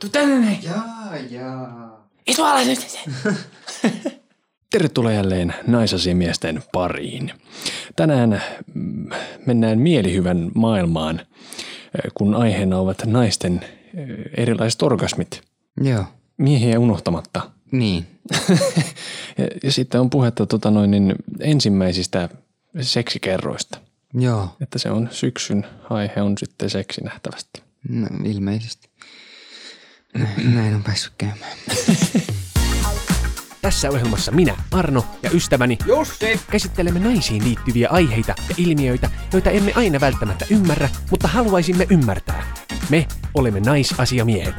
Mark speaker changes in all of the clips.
Speaker 1: Tuu tänne näin.
Speaker 2: Jaa, jaa.
Speaker 1: Istu alas nyt. Tervetuloa jälleen naisasiamiesten pariin. Tänään mm, mennään mielihyvän maailmaan, eh, kun aiheena ovat naisten eh, erilaiset orgasmit.
Speaker 2: Joo,
Speaker 1: Miehiä unohtamatta.
Speaker 2: niin.
Speaker 1: Ja, ja sitten on puhetta tota noin, niin ensimmäisistä seksikerroista.
Speaker 2: Joo,
Speaker 1: Että se on syksyn aihe on sitten seksi nähtävästi.
Speaker 2: no, ilmeisesti. Näin on päässyt käymään.
Speaker 3: Tässä ohjelmassa minä, Arno ja ystäväni
Speaker 2: Jussi!
Speaker 3: käsittelemme naisiin liittyviä aiheita ja ilmiöitä, joita emme aina välttämättä ymmärrä, mutta haluaisimme ymmärtää. Me olemme naisasiamiehet.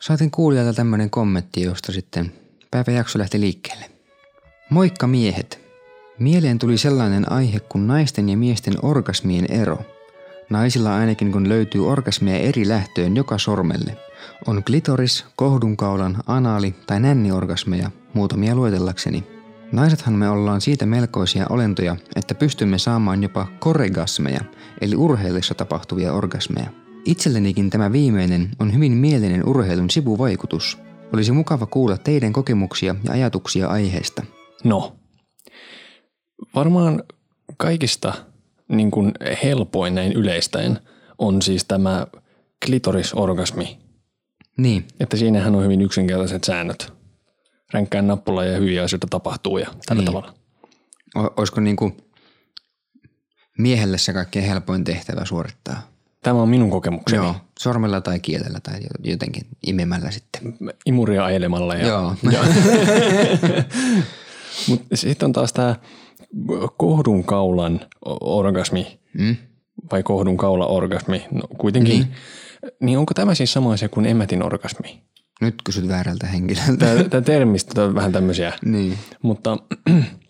Speaker 2: Saatiin kuulijalta tämmönen kommentti, josta sitten päiväjakso lähti liikkeelle. Moikka miehet! Mieleen tuli sellainen aihe kuin naisten ja miesten orgasmien ero. Naisilla ainakin kun löytyy orgasmeja eri lähtöön joka sormelle. On klitoris, kohdunkaulan, anaali tai nänniorgasmeja, muutamia luetellakseni. Naisethan me ollaan siitä melkoisia olentoja, että pystymme saamaan jopa koregasmeja, eli urheilissa tapahtuvia orgasmeja. Itsellenikin tämä viimeinen on hyvin mielinen urheilun sivuvaikutus. Olisi mukava kuulla teidän kokemuksia ja ajatuksia aiheesta.
Speaker 1: No, varmaan kaikista niin kuin helpoin näin yleistäen on siis tämä klitorisorgasmi.
Speaker 2: Niin,
Speaker 1: Että siinähän on hyvin yksinkertaiset säännöt. Ränkkään nappula ja hyviä asioita tapahtuu ja tällä
Speaker 2: Niin.
Speaker 1: tavalla.
Speaker 2: o- olisiko niinku miehelle se kaikkein helpoin tehtävä suorittaa?
Speaker 1: Tämä on minun kokemukseni.
Speaker 2: Joo, sormella tai kielellä tai jo- jotenkin imemällä sitten.
Speaker 1: Imuria ajelemalla. Ja,
Speaker 2: Joo.
Speaker 1: Mutta sitten on taas tämä kohdun kaulan orgasmi
Speaker 2: Mm?
Speaker 1: vai kohdun kaula orgasmi, no kuitenkin. Niin. niin onko tämä siis sama asia kuin emätin orgasmi?
Speaker 2: Nyt kysyt väärältä henkilöltä.
Speaker 1: Tämä termistö on vähän tämmöisiä.
Speaker 2: niin.
Speaker 1: Mutta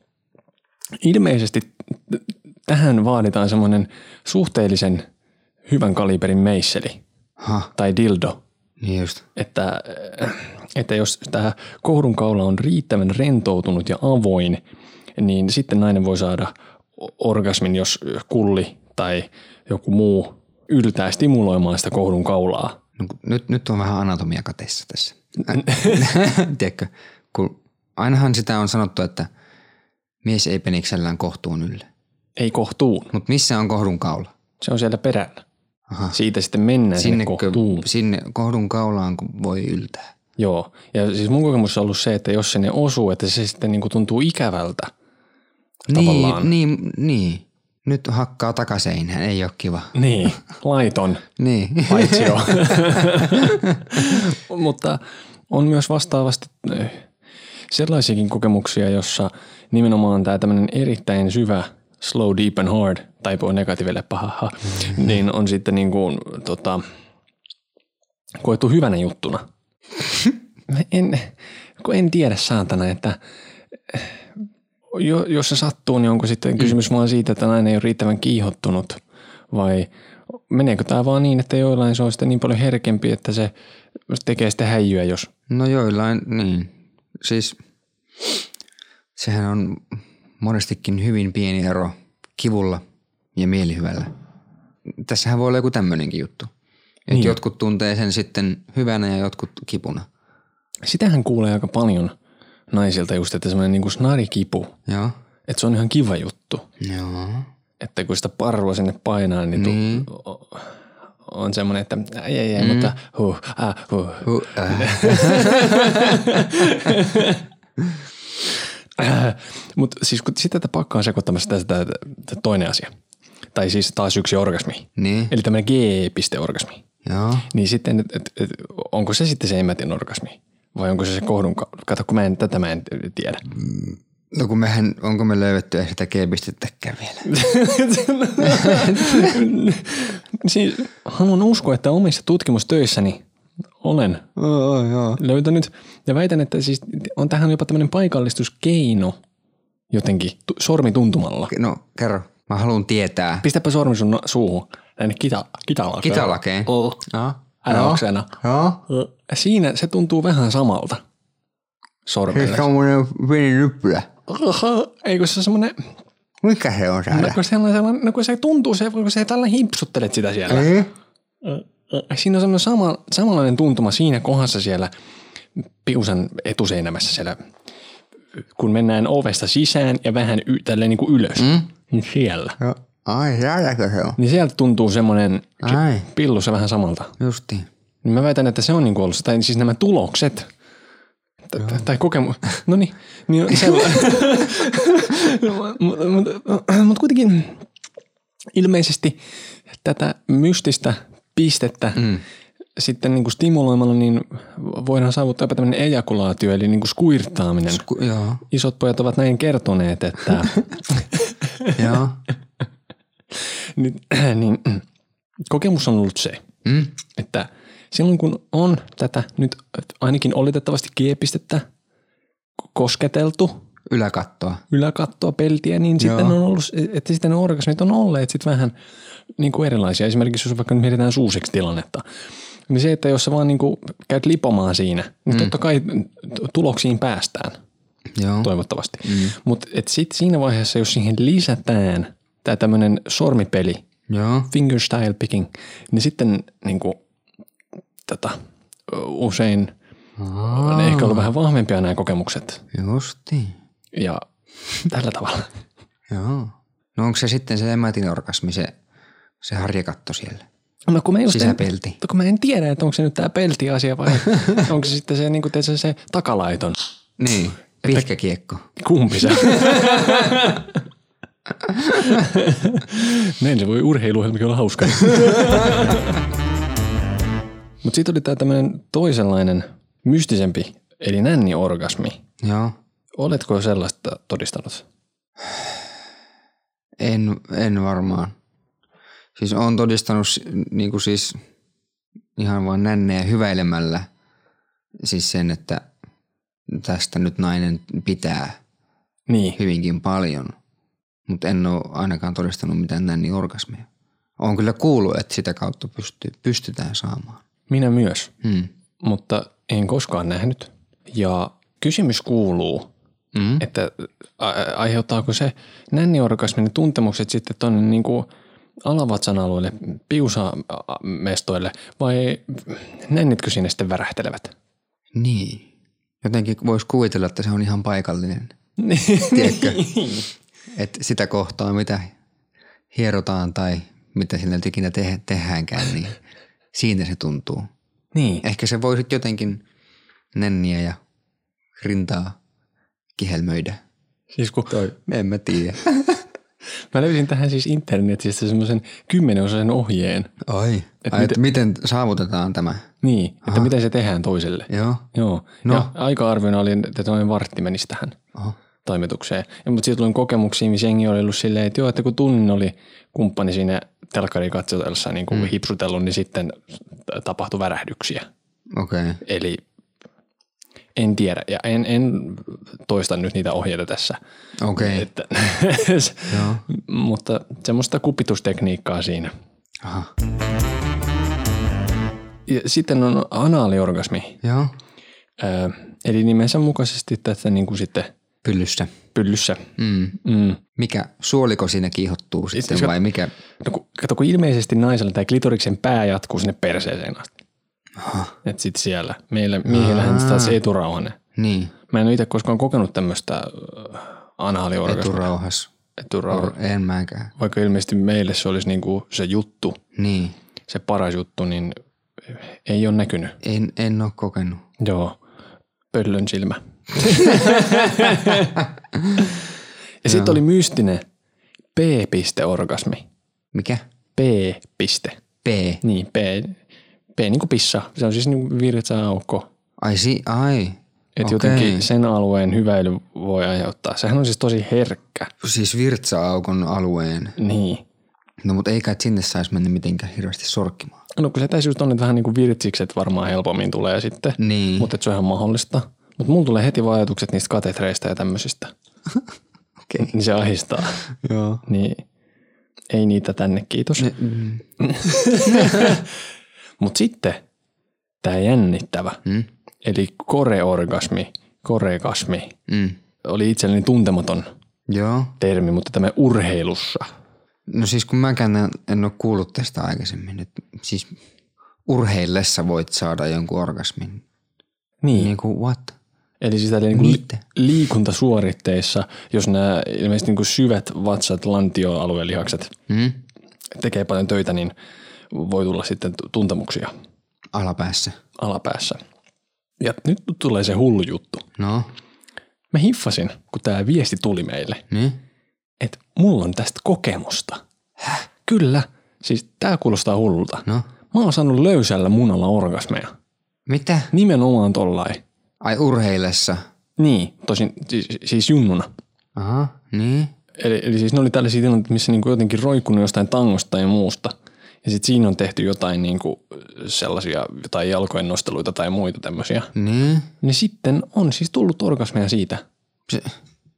Speaker 1: ilmeisesti tähän vaaditaan semmoinen suhteellisen hyvän kaliberin meisseli
Speaker 2: Ha,
Speaker 1: tai dildo,
Speaker 2: niin just.
Speaker 1: että, että jos tämä kohdun kaula on riittävän rentoutunut ja avoin, niin sitten nainen voi saada orgasmin, jos kulli tai joku muu yltää stimuloimaan sitä kohdun kaulaa.
Speaker 2: No, nyt, nyt on vähän anatomia kateessa tässä. Tiedätkö, kun ainahan sitä on sanottu, että mies ei peniksellään kohtuun yllä.
Speaker 1: Ei kohtuun.
Speaker 2: Mutta missä on kohdun kaula?
Speaker 1: Se on siellä perällä.
Speaker 2: Aha.
Speaker 1: Siitä sitten mennään sinne, sinne kohtuun.
Speaker 2: sinne kohdun kaulaan kun voi yltää.
Speaker 1: Joo, ja siis mun kokemus on ollut se, että jos se ne osuu, että se sitten niinku tuntuu ikävältä tavallaan.
Speaker 2: Niin, niin, niin. Nyt hakkaa takaseinään, ei ole kiva.
Speaker 1: Niin, laiton,
Speaker 2: Niin.
Speaker 1: paitsi jo. Mutta on myös vastaavasti eh, sellaisiakin kokemuksia, jossa nimenomaan tämä tämmöinen erittäin syvä slow, deep and hard, taipuu negatiiville paha, niin on sitten niin kuin, tota, koettu hyvänä juttuna. Mä en, kun en tiedä saatana, että eh, jo, jos se sattuu, niin onko sitten kysymys vaan siitä, että nainen ei ole riittävän kiihottunut vai meneekö tämä vaan niin, että joillain se on sitten niin paljon herkempi, että se tekee sitten häijyä, jos
Speaker 2: No joillain, niin. Siis sehän on monestikin hyvin pieni ero kivulla ja mielihyvällä. Tässähän voi olla joku tämmöinenkin juttu. Että
Speaker 1: Niin.
Speaker 2: jotkut tuntee sen sitten hyvänä ja jotkut kipuna.
Speaker 1: Sitähän kuulee aika paljon naisilta just, että semmoinen niin kuin snarikipu,
Speaker 2: Joo.
Speaker 1: että se on ihan kiva juttu.
Speaker 2: Joo.
Speaker 1: Että kun sitä parvua sinne painaa, niin, niin. Tu, on semmoinen, että ei, ei, ei, mm. mutta huh, äh, huh.
Speaker 2: Huh, äh.
Speaker 1: Mutta siis kun sitä pakkaa sekoittamassa tästä toinen asia. Tai siis taas yksi orgasmi.
Speaker 2: Niin.
Speaker 1: Eli tämmöinen G-pisteorgasmi.
Speaker 2: Joo.
Speaker 1: Niin sitten, et, et, et, onko se sitten se emätin orgasmi? Vai onko se se kohdun kaula? Kato, kun mä en, tätä mä en tiedä.
Speaker 2: No kun mehän, onko me löydetty edes sitä G-pistettäkään vielä?
Speaker 1: siis haluan uskoa, että omissa tutkimustöissäni olen
Speaker 2: Oo, joo.
Speaker 1: löytänyt ja väitän, että siis on tähän jopa tämmöinen paikallistuskeino jotenkin tu- sormituntumalla.
Speaker 2: No kerro, mä haluan tietää.
Speaker 1: Pistäpä sormi sun suuhun, tänne kita, kitalakeen.
Speaker 2: Kitalakeen?
Speaker 1: Oh.
Speaker 2: Joo.
Speaker 1: Älä
Speaker 2: Joo.
Speaker 1: Siinä se tuntuu vähän samalta sormelle.
Speaker 2: Siis tommonen pieni nyppylä.
Speaker 1: Aha, eikö se semmoinen
Speaker 2: Mikä se on
Speaker 1: No
Speaker 2: saada?
Speaker 1: kun, sellainen, sellainen, no kun se tuntuu, se, kun se tällä himpsuttelet sitä siellä.
Speaker 2: Ei.
Speaker 1: Siinä on semmoinen sama, samanlainen tuntuma siinä kohdassa siellä piusan etuseinämässä siellä, kun mennään ovesta sisään ja vähän y, tälleen niin kuin ylös. Mm. Niin siellä.
Speaker 2: Joo. Ai, sielläkö se on?
Speaker 1: Niin sieltä tuntuu semmoinen
Speaker 2: Ai,
Speaker 1: pillussa vähän samalta.
Speaker 2: justiin.
Speaker 1: Niin mä väitän, että se on niin ollut, tai siis nämä tulokset, tai kokemus, no niin, niin sellainen. Mutta mut, mut kuitenkin ilmeisesti tätä mystistä pistettä mm. sitten niin kuin stimuloimalla, niin voidaan saavuttaa jopa tämmöinen ejakulaatio, eli niin kuin skuirtaaminen.
Speaker 2: Ku, joo,
Speaker 1: Isot pojat ovat näin kertoneet, että
Speaker 2: joo.
Speaker 1: Niin, niin, kokemus on ollut se,
Speaker 2: Mm?
Speaker 1: että silloin kun on tätä nyt ainakin oletettavasti kiepistettä kosketeltu,
Speaker 2: Yläkattoa.
Speaker 1: yläkattoa, peltiä, niin sitten
Speaker 2: Joo.
Speaker 1: on ollut, että sitten ne orgasmit on olleet sitten vähän niin kuin erilaisia. Esimerkiksi jos vaikka nyt mietitään suusiksi tilannetta, niin se, että jos sä vaan niin kuin käyt lipomaan siinä, niin totta kai tuloksiin päästään
Speaker 2: Joo.
Speaker 1: toivottavasti. Mm. Mutta sitten siinä vaiheessa, jos siihen lisätään tämä tämmöinen sormipeli,
Speaker 2: Joo.
Speaker 1: fingerstyle picking, niin sitten niin kuin, tota, usein on ehkä ollut vähän vahvempia nämä kokemukset.
Speaker 2: Justiin.
Speaker 1: Ja tällä tavalla.
Speaker 2: Joo. No onko se sitten se ematinorgasmi, se, se harjakatto siellä?
Speaker 1: No kun mä, just en,
Speaker 2: Sisäpelti.
Speaker 1: kun mä en tiedä, että onko se nyt tämä pelti-asia vai onko se sitten se, niin kuin se, se takalaiton.
Speaker 2: Niin. Pitkä kiekko.
Speaker 1: Kumpi se? Näin se voi urheiluohjelmakin olla hauska. Mutta sitten oli tämä tämmöinen toisenlainen, mystisempi, eli nänniorgasmi.
Speaker 2: Joo.
Speaker 1: Oletko sellaista todistanut?
Speaker 2: En, en varmaan. Siis on todistanut niin kuin siis ihan vaan nännejä hyväilemällä siis sen, että tästä nyt nainen pitää
Speaker 1: Niin.
Speaker 2: hyvinkin paljon. Mutta en ole ainakaan todistanut mitään nänniorgasmia. On kyllä kuullut, että sitä kautta pystyy, pystytään saamaan.
Speaker 1: Minä myös,
Speaker 2: Hmm.
Speaker 1: mutta en koskaan nähnyt. Ja kysymys kuuluu,
Speaker 2: Mm.
Speaker 1: että aiheuttaako se nänniorgasmin tuntemukset sitten tuonne niin kuin alavatsan alueelle, piusamestoille vai nännitkö sinne sitten värähtelevät?
Speaker 2: Niin. Jotenkin voisi kuvitella, että se on ihan paikallinen. Tiedätkö? Että sitä kohtaa, mitä hierotaan tai mitä sillä nyt ikinä te- tehdäänkään, niin siinä se tuntuu.
Speaker 1: niin.
Speaker 2: Ehkä se voi sitten jotenkin nänniä ja rintaa kihelmöidä.
Speaker 1: Siis kun
Speaker 2: Toi, en mä tiedä.
Speaker 1: mä löysin tähän siis internetistä semmoisen kymmenenosaisen ohjeen.
Speaker 2: Ai.
Speaker 1: Et
Speaker 2: Ai, että miten saavutetaan tämä?
Speaker 1: Niin, että miten se tehdään toiselle.
Speaker 2: Joo.
Speaker 1: Joo.
Speaker 2: No.
Speaker 1: Ja aika-arviona oli, että noin vartti menisi tähän
Speaker 2: Oho.
Speaker 1: Toimitukseen. Ja, mutta siitä tuli kokemuksia, missä jengi oli ollut silleen, että joo, että kun tunnin oli kumppani siinä telkkari katsotellessa niin kuin mm. hipsutellut, niin sitten tapahtui värähdyksiä.
Speaker 2: Okei. Okay.
Speaker 1: Eli en tiedä ja en, en toista nyt niitä ohjeita tässä.
Speaker 2: Okei. Okay.
Speaker 1: Että, mutta semmoista kupitustekniikkaa siinä.
Speaker 2: Aha.
Speaker 1: Ja sitten on anaaliorgasmi.
Speaker 2: Joo.
Speaker 1: Ö, eli nimensä mukaisesti tässä niin kuin sitten
Speaker 2: Pyllyssä.
Speaker 1: pyllyssä.
Speaker 2: Mm.
Speaker 1: Mm.
Speaker 2: Mikä, suoliko siinä kiihottuu sitten
Speaker 1: Itse-
Speaker 2: vai mikä?
Speaker 1: No, kun, kato, kun ilmeisesti naisella tämä klitoriksen pää jatkuu sinne perseeseen asti.
Speaker 2: Aha.
Speaker 1: Et sit siellä. Meillä miehillähän sitä se eturauhanen.
Speaker 2: Niin,
Speaker 1: Mä en ole itse koskaan kokenut tämmöistä anaaliorgasmia.
Speaker 2: eturauhas.
Speaker 1: Eturauha.
Speaker 2: Or, en mäkään.
Speaker 1: Vaikka ilmeisesti meille se olisi niinku se juttu,
Speaker 2: Niin,
Speaker 1: se paras juttu, niin ei ole näkynyt.
Speaker 2: en, en ole kokenut.
Speaker 1: Joo, pöllön silmä. Ja sitten oli mystinen P-piste-orgasmi.
Speaker 2: Mikä?
Speaker 1: P-piste.
Speaker 2: P.
Speaker 1: Niin, P, P niin kuin pissa. Se on siis niin kuin virtsa aukko.
Speaker 2: Ai si, ai.
Speaker 1: Että
Speaker 2: Okei.
Speaker 1: jotenkin sen alueen hyväily voi aiheuttaa. Sehän on siis tosi herkkä.
Speaker 2: Siis virtsa-aukon alueen.
Speaker 1: Niin.
Speaker 2: No mutta ei kai sinne saisi mennä mitenkään hirveästi sorkkimaan.
Speaker 1: No kun se tässä just on, että vähän niin kuin virtsikset varmaan helpommin tulee sitten.
Speaker 2: Niin.
Speaker 1: Mutta se on ihan mahdollista. Mutta mulla tulee heti vaan ajatukset niistä katetreista ja tämmöisistä.
Speaker 2: Okei.
Speaker 1: Niin se ahistaa.
Speaker 2: Joo.
Speaker 1: Niin ei niitä tänne, kiitos.
Speaker 2: Mm.
Speaker 1: Mutta sitten tämä jännittävä,
Speaker 2: Mm.
Speaker 1: eli koreorgasmi, korekasmi,
Speaker 2: Mm.
Speaker 1: oli itselleni tuntematon
Speaker 2: Joo.
Speaker 1: termi, mutta tämä urheilussa.
Speaker 2: No siis kun mäkään en, en ole kuullut tästä aikaisemmin, että siis urheillessa voit saada jonkun orgasmin.
Speaker 1: Niin.
Speaker 2: Niin kuin what?
Speaker 1: Eli sitä niin kuin
Speaker 2: Mitä?
Speaker 1: liikuntasuoritteissa, jos nämä ilmeisesti niin kuin syvät vatsat, lantioalueen lihakset
Speaker 2: Mm?
Speaker 1: tekee paljon töitä, niin voi tulla sitten tuntemuksia
Speaker 2: Alapäässä.
Speaker 1: alapäässä. Ja nyt tulee se hullu juttu.
Speaker 2: No,
Speaker 1: Mä hiffasin, kun tämä viesti tuli meille,
Speaker 2: niin?
Speaker 1: että mulla on tästä kokemusta. Häh? Kyllä. Siis tää kuulostaa hullulta.
Speaker 2: No,
Speaker 1: Mä oon saanut löysällä munalla orgasmeja.
Speaker 2: mitä?
Speaker 1: Nimenomaan tollain.
Speaker 2: Ai urheillessa.
Speaker 1: Niin, tosin siis, siis junnuna.
Speaker 2: Aha, niin.
Speaker 1: Eli, eli siis ne oli tällaisia tilanteita, missä niinku jotenkin roikkunut jostain tangosta tai muusta. Ja sitten siinä on tehty jotain niinku sellaisia, jotain jalkojen nosteluita tai muita tämmöisiä.
Speaker 2: Niin?
Speaker 1: Niin sitten on siis tullut orgasmeja siitä.
Speaker 2: Se,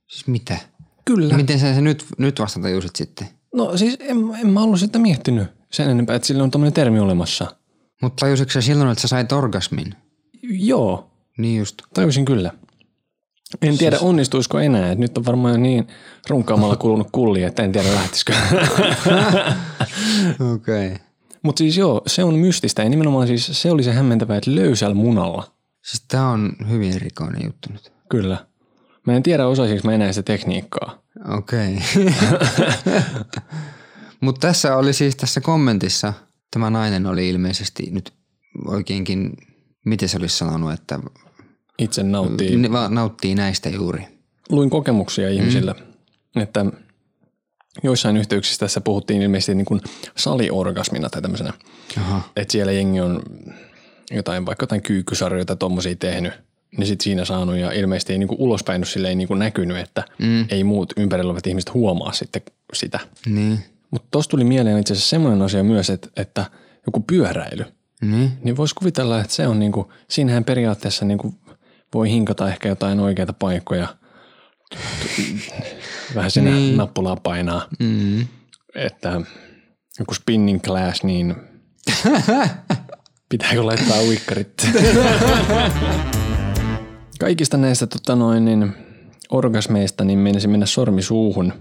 Speaker 2: siis mitä?
Speaker 1: Kyllä.
Speaker 2: Miten sä se nyt, nyt vasta tajusit sitten?
Speaker 1: No siis en, en mä ollut sitä miettinyt sen enempää, että sillä on tämmöinen termi olemassa.
Speaker 2: Mutta tajusitko sä silloin, että sä sait orgasmin?
Speaker 1: Joo,
Speaker 2: Niin just.
Speaker 1: tajusin kyllä. En tiedä onnistuisiko enää, että nyt on varmaan niin runkaamalla kulunut kulli, että en tiedä lähtisikö.
Speaker 2: Okei. Okay.
Speaker 1: Mutta siis joo, se on mystistä ja nimenomaan siis se oli se hämmentävä, että löysällä munalla.
Speaker 2: Siis tää on hyvin erikoinen juttu nyt.
Speaker 1: Kyllä. Mä en tiedä osaisinko mä enää sitä tekniikkaa.
Speaker 2: Okei. Okay. Mutta tässä oli siis tässä kommentissa, tämä nainen oli ilmeisesti nyt oikeinkin, miten se olisi sanonut, että
Speaker 1: Itse nauttii.
Speaker 2: ne vaan nauttii näistä juuri.
Speaker 1: Luin kokemuksia ihmisillä, että joissain yhteyksissä tässä puhuttiin ilmeisesti niin kuin saliorgasmina tai tämmöisenä.
Speaker 2: Aha.
Speaker 1: Että siellä jengi on jotain, vaikka jotain kyykkysarjoja tai tommosia tehnyt, niin sit siinä saanut ja ilmeisesti ei niinku ulospäin ole silleen niinku näkynyt, että mm. ei muut ympärillä olevat ihmiset huomaa sitten sitä.
Speaker 2: Niin.
Speaker 1: Mutta tuossa tuli mieleen itse asiassa semmoinen asia myös, että, että joku pyöräily,
Speaker 2: Niin.
Speaker 1: niin voisi kuvitella, että se on niinku, siinähän periaatteessa niinku voi hinkata ehkä jotain oikeita paikkoja, vähän sinne niin. nappulaa painaa,
Speaker 2: Mm.
Speaker 1: että joku spinning class, niin pitääkö laittaa uikkarit? Kaikista näistä tota noin, niin orgasmeista niin meinasi mennä sormi suuhun.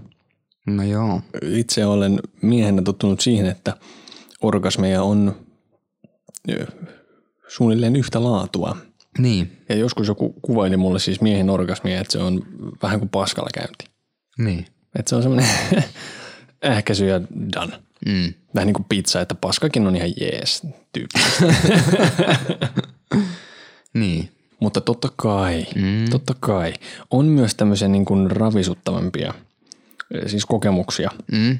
Speaker 2: No joo.
Speaker 1: Itse olen miehenä tottunut siihen, että orgasmeja on suunnilleen yhtä laatua.
Speaker 2: Niin.
Speaker 1: Ja joskus joku kuvaili mulle siis miehen orgasmia, että se on vähän kuin paskalla käynti.
Speaker 2: Niin.
Speaker 1: Että se on semmoinen ähkäisy ja done.
Speaker 2: Mm.
Speaker 1: Vähän niin kuin pizza, että paskakin on ihan jees tyyppi.
Speaker 2: Niin.
Speaker 1: Mutta totta kai, mm. totta kai on myös tämmöisiä niin kuin ravisuttavampia eh, siis kokemuksia.
Speaker 2: Mm.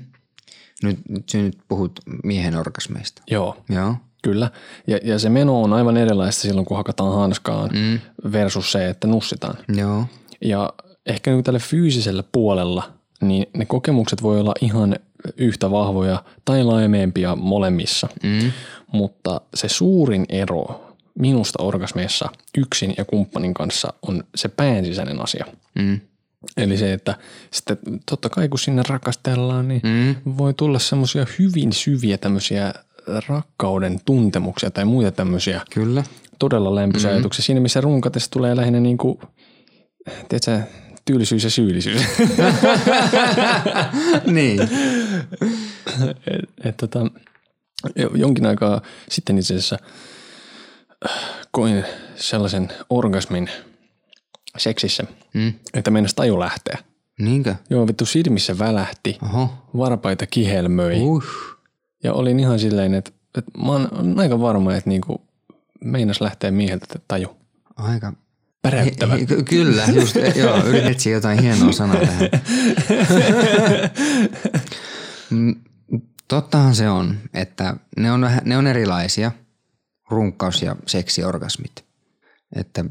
Speaker 2: Nyt, nyt nyt puhut miehen orgasmeista.
Speaker 1: Joo,
Speaker 2: Joo.
Speaker 1: Kyllä. Ja, ja se meno on aivan erilaista silloin, kun hakataan hanskaan mm. versus se, että nussitaan.
Speaker 2: Joo.
Speaker 1: Ja ehkä niin tällä fyysisellä puolella, niin ne kokemukset voi olla ihan yhtä vahvoja tai laajemempia molemmissa. Mm. Mutta se suurin ero minusta orgasmeissa yksin ja kumppanin kanssa on se päänsisäinen asia.
Speaker 2: Mm.
Speaker 1: Eli se, että sitten totta kai kun sinne rakastellaan, niin mm. voi tulla semmoisia hyvin syviä tämmöisiä rakkauden tuntemuksia tai muita tämmöisiä
Speaker 2: Kyllä.
Speaker 1: todella lämpöisiä mm. ajatuksia. Siinä missä runkatessa tulee lähinnä niin kuin, tiedätkö, tyylisyys ja syyllisyys.
Speaker 2: niin.
Speaker 1: et, et, tota, jo- jonkin aikaa sitten itse asiassa äh, koin sellaisen orgasmin seksissä,
Speaker 2: Mm.
Speaker 1: että meinas taju lähteä.
Speaker 2: Niinkö?
Speaker 1: Joo, vittu silmissä välähti,
Speaker 2: Oho.
Speaker 1: varpaita kihelmöi
Speaker 2: Uh.
Speaker 1: Ja olin ihan silleen, että, että mä oon aika varma, että niinku meinas lähteä mieheltä että taju.
Speaker 2: Aika
Speaker 1: Päräyttävä.
Speaker 2: He- he- Kyllä, just, joo, yritin etsiä jotain hienoa sanaa tähän. Mm, Tottahan se on, että ne on, vähän- ne on erilaisia, runkkaus ja seksiorgasmit. Että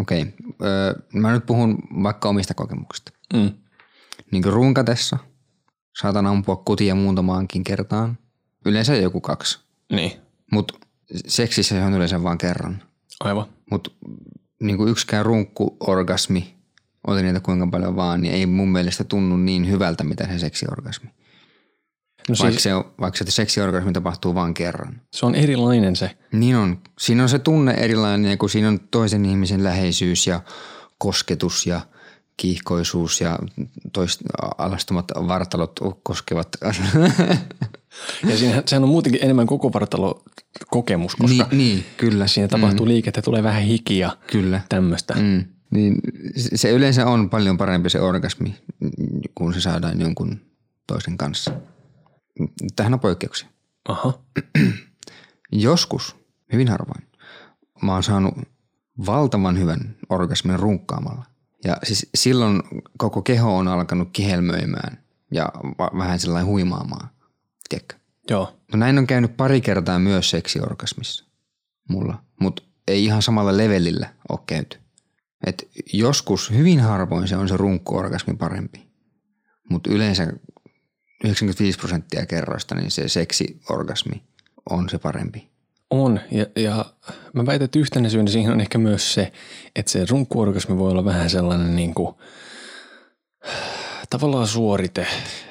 Speaker 2: okei, okay, mä nyt puhun vaikka omista kokemuksista.
Speaker 1: Mm.
Speaker 2: Niin kuin runkatessa saatan ampua kutia muutamaankin kertaan, yleensä joku kaksi.
Speaker 1: Niin,
Speaker 2: Mutta seksissä se on yleensä vain kerran.
Speaker 1: aivan.
Speaker 2: Mutta niin yksikään runkkuorgasmi, oli niitä kuinka paljon vaan, niin ei mun mielestä tunnu niin hyvältä, mitä se seksiorgasmi.
Speaker 1: No
Speaker 2: Vaikka,
Speaker 1: siis
Speaker 2: se, on, vaikka se seksiorgasmi tapahtuu vain kerran.
Speaker 1: se on erilainen se.
Speaker 2: Niin on. Siinä on se tunne erilainen, kun siinä on toisen ihmisen läheisyys ja kosketus ja kiihkoisuus ja toist, alastomat vartalot koskevat.
Speaker 1: Ja siinä, sehän on muutenkin enemmän koko vartalo kokemus, koska
Speaker 2: niin, niin, kyllä.
Speaker 1: siinä tapahtuu mm. liikettä, tulee vähän hikiä,
Speaker 2: Kyllä.
Speaker 1: tämmöistä. Mm.
Speaker 2: Niin se se yleensä on paljon parempi se orgasmi, kun se saadaan jonkun toisen kanssa. Tähän on poikkeuksia.
Speaker 1: Aha.
Speaker 2: Joskus, hyvin harvoin, mä oon saanut valtavan hyvän orgasmin runkkaamalla. Ja siis silloin koko keho on alkanut kihelmöimään ja va- vähän sellainen huimaamaan. Tiedätkö?
Speaker 1: Joo.
Speaker 2: No näin on käynyt pari kertaa myös seksiorgasmissa mulla, mutta ei ihan samalla levelillä ole käyty. Et joskus hyvin harvoin se on se runkkuorgasmi parempi, mutta yleensä 95 prosenttia kerroista niin se seksiorgasmi on se parempi.
Speaker 1: On, ja, ja mä väitän, että yhtenä syynä siihen on ehkä myös se, että se runkkuorgasmi voi olla vähän sellainen niin kuin, tavallaan suorite.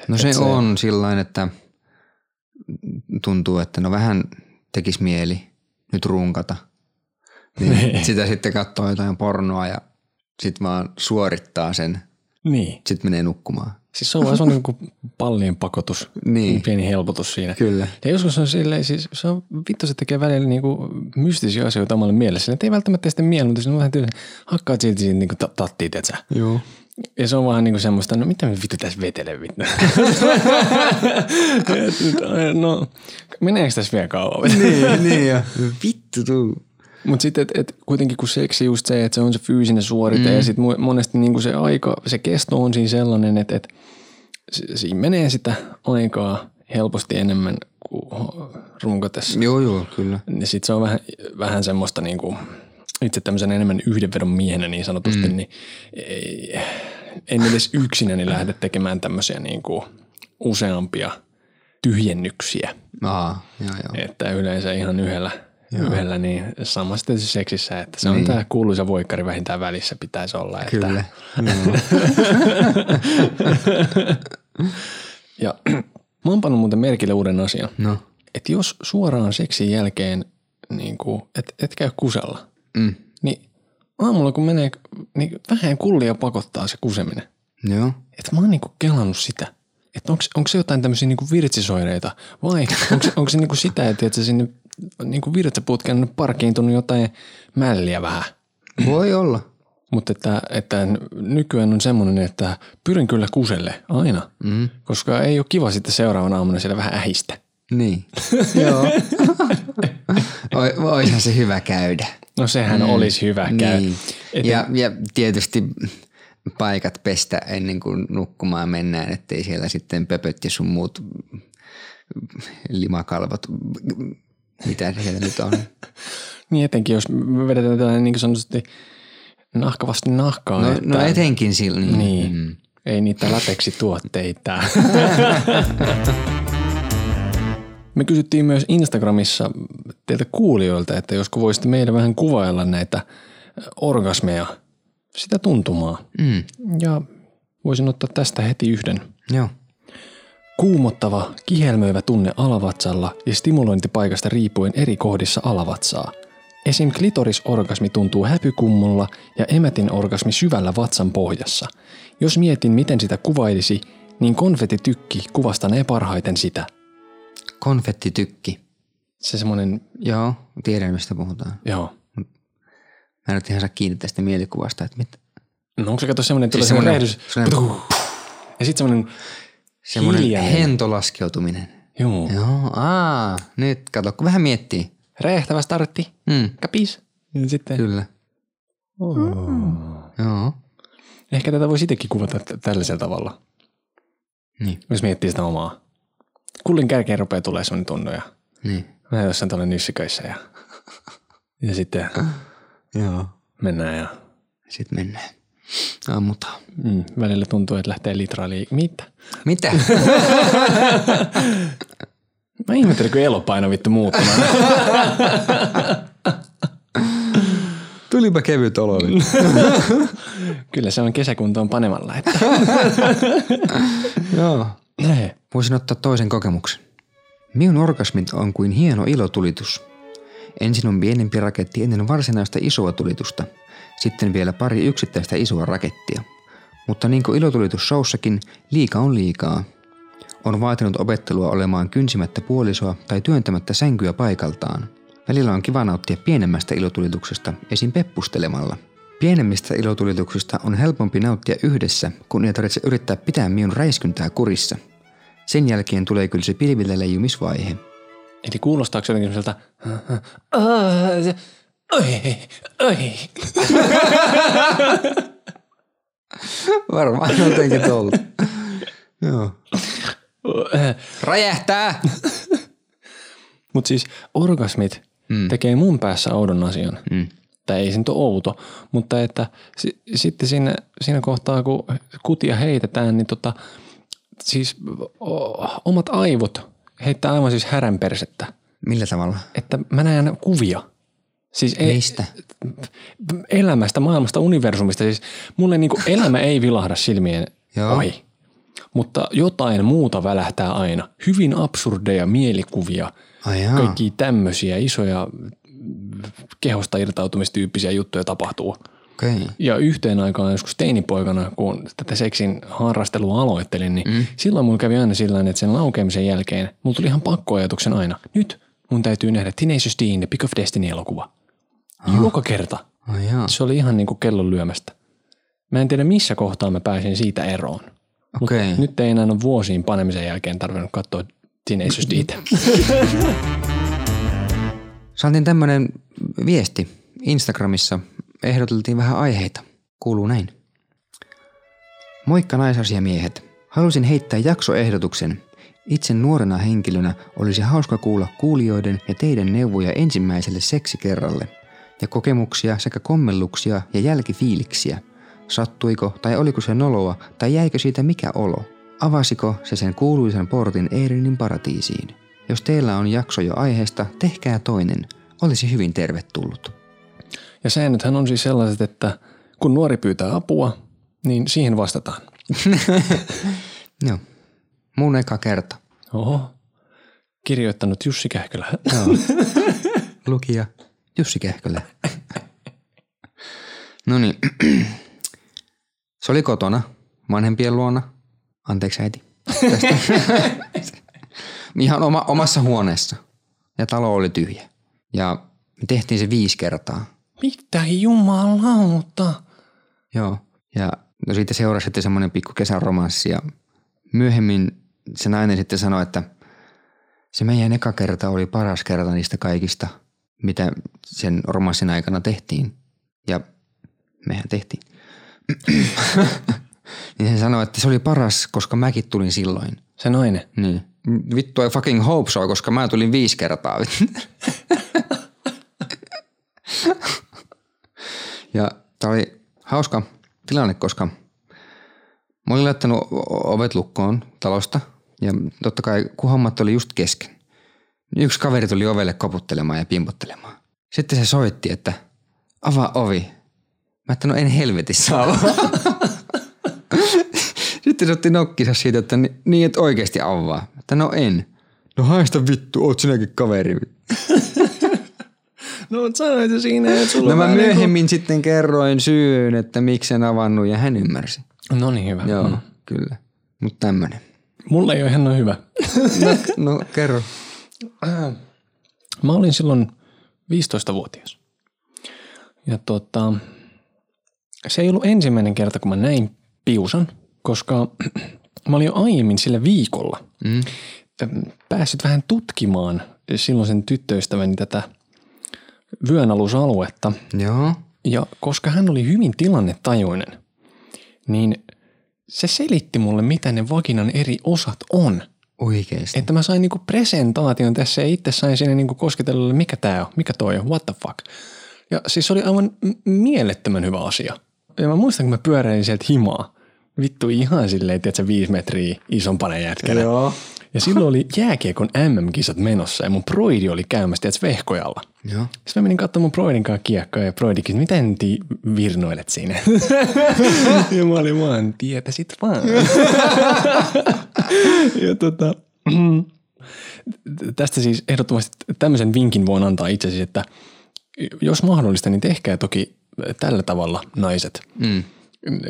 Speaker 2: No se, se on sillain, että tuntuu, että no vähän tekis mieli nyt runkata. Niin sitä sitten katsoo jotain pornoa ja sitten vaan suorittaa sen.
Speaker 1: Niin.
Speaker 2: Sitten menee nukkumaan.
Speaker 1: Siis se on vaan kuin pallien pakotus,
Speaker 2: Niin.
Speaker 1: pieni helpotus siinä.
Speaker 2: Kyllä.
Speaker 1: Ja joskus on silleen, siis se on, vittu se tekee välillä niinku mystisiä asioita omalle mielessä. Että ei välttämättä sitten mieli, mutta se on vähän tyyli, hakkaat silti siitä niinku ta- tattia, tietsä.
Speaker 2: Joo.
Speaker 1: Ja se on vähän niinku semmoista, no mitä me vittu tässä vetele vittu. No, meneekö tässä vielä kauan?
Speaker 2: niin, niin ja vittu tuu.
Speaker 1: Mutta sitten, että et kuitenkin kun seksi just se, että se on se fyysinen suorite mm. ja sitten monesti niinku se aika, se kesto on siinä sellainen, että et, siinä menee sitä aikaa helposti enemmän kuin runkotessa.
Speaker 2: Joo, joo, kyllä.
Speaker 1: Niin sitten se on vähän, vähän semmoista niinku, itse tämmöisen enemmän yhdenvedon miehenä niin sanotusti, mm. niin ei, en edes yksinäni lähde tekemään tämmöisiä niinku useampia tyhjennyksiä.
Speaker 2: Aa, joo, joo.
Speaker 1: Että yleensä ihan yhdellä, yhdellä niin samassa tietysti seksissä, että se on
Speaker 2: Niin.
Speaker 1: tämä kuuluisa voikkari vähintään välissä pitäisi olla. Että,
Speaker 2: Kyllä. Joo.
Speaker 1: Ja mä oon pannut muuten merkille uuden asian.
Speaker 2: No.
Speaker 1: Että jos suoraan seksin jälkeen niin kuin, et, et käy kusella,
Speaker 2: Mm.
Speaker 1: niin aamulla kun menee, niin vähän kullia pakottaa se kuseminen.
Speaker 2: Joo.
Speaker 1: Että mä oon niinku kelannut sitä. Että onko se jotain tämmöisiä niinku virtsisoireita vai onko se, onko se niinku sitä, että, että sinne niinku virtsaputken on parkiintunut jotain mälliä vähän.
Speaker 2: Voi olla.
Speaker 1: Mutta että, että nykyään on semmoinen, että pyrin kyllä kuselle aina,
Speaker 2: Mm.
Speaker 1: koska ei ole kiva sitten seuraavana aamuna siellä vähän ähistä.
Speaker 2: Niin. Joo. Oi, voisihan se hyvä käydä.
Speaker 1: No sehän mm. olisi hyvä käy.
Speaker 2: Niin. Ja, ja tietysti paikat pestä ennen kuin nukkumaan mennään, ettei siellä sitten pöpöt ja sun muut limakalvot, mitä siellä nyt on.
Speaker 1: Niin etenkin, jos me vedetään tällainen niin sanotusti nahkavasti nahkaa.
Speaker 2: No,
Speaker 1: että,
Speaker 2: no etenkin sillä. Niin.
Speaker 1: Niin.
Speaker 2: Mm.
Speaker 1: Ei niitä lateksituotteita. Me kysyttiin myös Instagramissa teiltä kuulijoilta, että josko voisitte meille vähän kuvailla näitä orgasmeja, sitä tuntumaa.
Speaker 2: Mm.
Speaker 1: Ja voisin ottaa tästä heti yhden.
Speaker 2: Joo.
Speaker 1: Kuumottava, kihelmöivä tunne alavatsalla ja stimulointipaikasta riippuen eri kohdissa alavatsaa. Esim. klitorisorgasmi tuntuu häpykummulla ja emätin orgasmi syvällä vatsan pohjassa. Jos mietin, miten sitä kuvailisi, niin konfetitykki kuvastanee parhaiten sitä.
Speaker 2: Konfettitykki.
Speaker 1: Se semmonen,
Speaker 2: Joo, tiedän mistä puhutaan.
Speaker 1: joo.
Speaker 2: Mä en nyt ihan saa kiinni tästä mielikuvasta, että mit,
Speaker 1: No onko se kato semmonen, tulee
Speaker 2: Siis
Speaker 1: semmonen
Speaker 2: semmonen-.
Speaker 1: Ja sitten semmonen,
Speaker 2: semmoinen
Speaker 1: Hiljainen.
Speaker 2: hentolaskeutuminen.
Speaker 1: joo,
Speaker 2: Joo, aa, nyt kato, kun vähän miettii.
Speaker 1: räjähtävä startti,
Speaker 2: Mm,
Speaker 1: kapis. Ja sitten,
Speaker 2: kyllä.
Speaker 1: oh.
Speaker 2: Joo.
Speaker 1: Ehkä tätä voi itsekin kuvata t- tällaisella tavalla.
Speaker 2: Niin,
Speaker 1: Jos miettii sitä omaa. Kullin kärkeen rupeaa tulee semmoinen tunne ja
Speaker 2: niin.
Speaker 1: mä jossain tuolla nyssiköissä ja, ja sitten
Speaker 2: Joo.
Speaker 1: mennään ja
Speaker 2: Sitten mennään. Ammutaan.
Speaker 1: mm, välillä tuntuu, että lähtee litraa liik- Mitä?
Speaker 2: Mitä?
Speaker 1: Mä ihmettelen, kun elopaino vittu muuttumaan.
Speaker 2: Tulipa kevyt olo.
Speaker 1: Kyllä se on kesäkuntoon panemalla. Että.
Speaker 2: Joo.
Speaker 1: Näin.
Speaker 2: Voisin ottaa toisen kokemuksen. Minun orgasmit on kuin hieno ilotulitus. Ensin on pienempi raketti ennen varsinaista isoa tulitusta. Sitten vielä pari yksittäistä isoa rakettia. Mutta niin kuin ilotulitusshowssakin, liika on liikaa. On vaatinut opettelua olemaan kynsimättä puolisoa tai työntämättä sänkyä paikaltaan. Välillä on kiva nauttia pienemmästä ilotulituksesta, esim. peppustelemalla. Pienemmistä ilotulituksista on helpompi nauttia yhdessä, kun ei tarvitse yrittää pitää minun räiskyntää kurissa. Sen jälkeen tulee kyllä se pilvillä leijumisvaihe.
Speaker 1: Eli kuulostaako jotenkin sieltä, oi, oi.
Speaker 2: Varmaan jotenkin tuolta. Joo. Räjähtää!
Speaker 1: Mutta siis orgasmit mm. tekee mun päässä oudon asian.
Speaker 2: Mm.
Speaker 1: Tai ei se nyt ole outo, mutta että si- sitten siinä, siinä kohtaa, kun kutia heitetään, niin tota, siis o- omat aivot heittää aivan siis häränpersettä.
Speaker 2: Millä tavalla?
Speaker 1: Että mä näen kuvia. Siis ei,
Speaker 2: Mistä?
Speaker 1: elämästä, maailmasta, universumista. Siis mulle niinku elämä ei vilahda silmien
Speaker 2: Joo.
Speaker 1: ohi. Mutta jotain muuta välähtää aina. Hyvin absurdeja mielikuvia. Kaikki tämmöisiä isoja kehosta irtautumistyyppisiä juttuja tapahtuu.
Speaker 2: Okay.
Speaker 1: Ja yhteen aikaan joskus teinipoikana, kun tätä seksin harrastelua aloittelin, niin mm. silloin mulla kävi aina sillä että sen laukeamisen jälkeen mulla tuli ihan pakkoajatuksen aina. Nyt mun täytyy nähdä Tenacious D The Pick of Destiny-elokuva. Joka kerta.
Speaker 2: Jaa.
Speaker 1: Se oli ihan niin kuin kellon lyömästä. Mä en tiedä missä kohtaa mä pääsin siitä eroon.
Speaker 2: Okei.
Speaker 1: nyt ei enää ole vuosiin panemisen jälkeen tarvinnut katsoa Tenacious Dtä.
Speaker 2: Saatiin tämmönen viesti Instagramissa. Ehdoteltiin vähän aiheita. Kuuluu näin. Moikka naisasiamiehet. Halusin heittää jaksoehdotuksen. Itse nuorena henkilönä olisi hauska kuulla kuulijoiden ja teidän neuvoja ensimmäiselle seksikerralle. Ja kokemuksia sekä kommelluksia ja jälkifiiliksiä. Sattuiko tai oliko se noloa tai jäikö siitä mikä olo? Avasiko se sen kuuluisen portin Eerinin paratiisiin? Jos teillä on jakso jo aiheesta, tehkää toinen. Olisi hyvin tervetullut.
Speaker 1: Ja säännöthän on siis sellaiset, että kun nuori pyytää apua, niin siihen vastataan.
Speaker 2: Joo. Mun eka kerta.
Speaker 1: Oho. Kirjoittanut Jussi Kähkölä.
Speaker 2: Lukija Jussi Kähkölä. No niin. Se oli kotona, vanhempien luona. Anteeksi äiti. Tästä. Ihan oma, omassa huoneessa. Ja talo oli tyhjä. Ja me tehtiin se viisi kertaa.
Speaker 1: Mitä jumalauta?
Speaker 2: Joo. Ja no siitä seurasi sitten semmoinen pikku kesäromanssi ja myöhemmin se nainen sitten sanoi, että se meidän eka kerta oli paras kerta niistä kaikista, mitä sen romanssin aikana tehtiin. Ja mehän tehtiin. niin hän sanoi, että se oli paras, koska mäkin tulin silloin.
Speaker 1: Se nainen.
Speaker 2: Niin. Vittu ei fucking hope so, koska mä tulin viisi kertaa. ja tää oli hauska tilanne, koska mä olin laittanut ovet lukkoon talosta ja totta kai kun hommat oli just kesken. Niin Yksi kaveri tuli ovelle koputtelemaan ja pimpottelemaan. Sitten se soitti, että avaa ovi. Mä että no en helvetissä avaa. Sitten se otti nokkisa siitä, että ni- niin et oikeasti avaa. Että no en. No haista vittu, oot sinäkin kaveri.
Speaker 1: No mut sanoit jo siinä, että sulla
Speaker 2: No mä
Speaker 1: niinku-
Speaker 2: myöhemmin sitten kerroin syyn, että miksi en avannut ja hän ymmärsi.
Speaker 1: No niin hyvä.
Speaker 2: Joo,
Speaker 1: Mm.
Speaker 2: kyllä. Mutta tämmönen.
Speaker 1: Mulla ei ole ihan noin hyvä.
Speaker 2: No, no kerro.
Speaker 1: Mä olin silloin 15-vuotias. Ja tota, se ei ollut ensimmäinen kerta, kun mä näin piusan, koska mä olin jo aiemmin sillä viikolla
Speaker 2: Mm.
Speaker 1: päässyt vähän tutkimaan silloisen tyttöystäväni tätä vyönalusaluetta.
Speaker 2: Joo.
Speaker 1: Ja koska hän oli hyvin tilannetajuinen, niin se selitti mulle, mitä ne vaginan eri osat on.
Speaker 2: Oikeesti.
Speaker 1: Että mä sain niinku presentaation tässä ja itse sain sinne niinku kosketella, mikä tää on, mikä toi on, what the fuck. Ja siis se oli aivan mielettömän hyvä asia. Ja mä muistan, kun mä pyöräilin sieltä himaa. Vittu ihan silleen, että se viisi metriä isompana jätkänä.
Speaker 2: Joo.
Speaker 1: Ja silloin oli jääkiekon MM-kisat menossa ja mun proidi oli käymässä tiedätkö, vehkojalla.
Speaker 2: Joo.
Speaker 1: Sitten mä menin katsomaan mun proidin kanssa kiekkoa ja proidi kysyi, miten ti virnoilet siinä? ja mä olin vaan, tietäisit vaan. ja tota, tästä siis ehdottomasti tämmöisen vinkin voin antaa itse asiassa, että jos mahdollista, niin tehkää toki tällä tavalla naiset.
Speaker 2: Mm.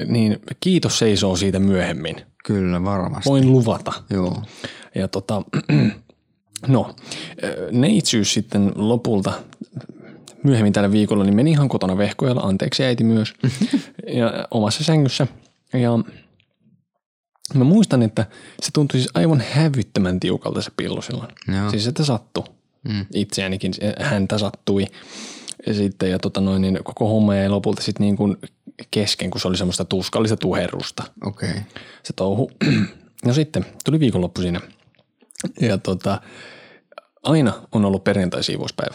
Speaker 1: niin kiitos seisoo siitä myöhemmin.
Speaker 2: Kyllä, varmasti.
Speaker 1: Voin luvata.
Speaker 2: Joo.
Speaker 1: Ja tota, no, neitsyys sitten lopulta myöhemmin tällä viikolla niin meni ihan kotona vehkojalla, anteeksi äiti myös, ja omassa sängyssä. Ja mä muistan, että se tuntui siis aivan hävyttömän tiukalta se pillu silloin.
Speaker 2: Joo.
Speaker 1: Siis että sattui.
Speaker 2: Mm.
Speaker 1: Itseänikin häntä sattui. Ja sitten ja tota noin, niin koko homma jäi lopulta sitten niin kuin kesken, kun se oli semmoista tuskallista tuherrusta
Speaker 2: Okei. Okay.
Speaker 1: se touhu. No sitten tuli viikonloppu siinä. Ja tota, aina on ollut perjantai-siivouspäivä.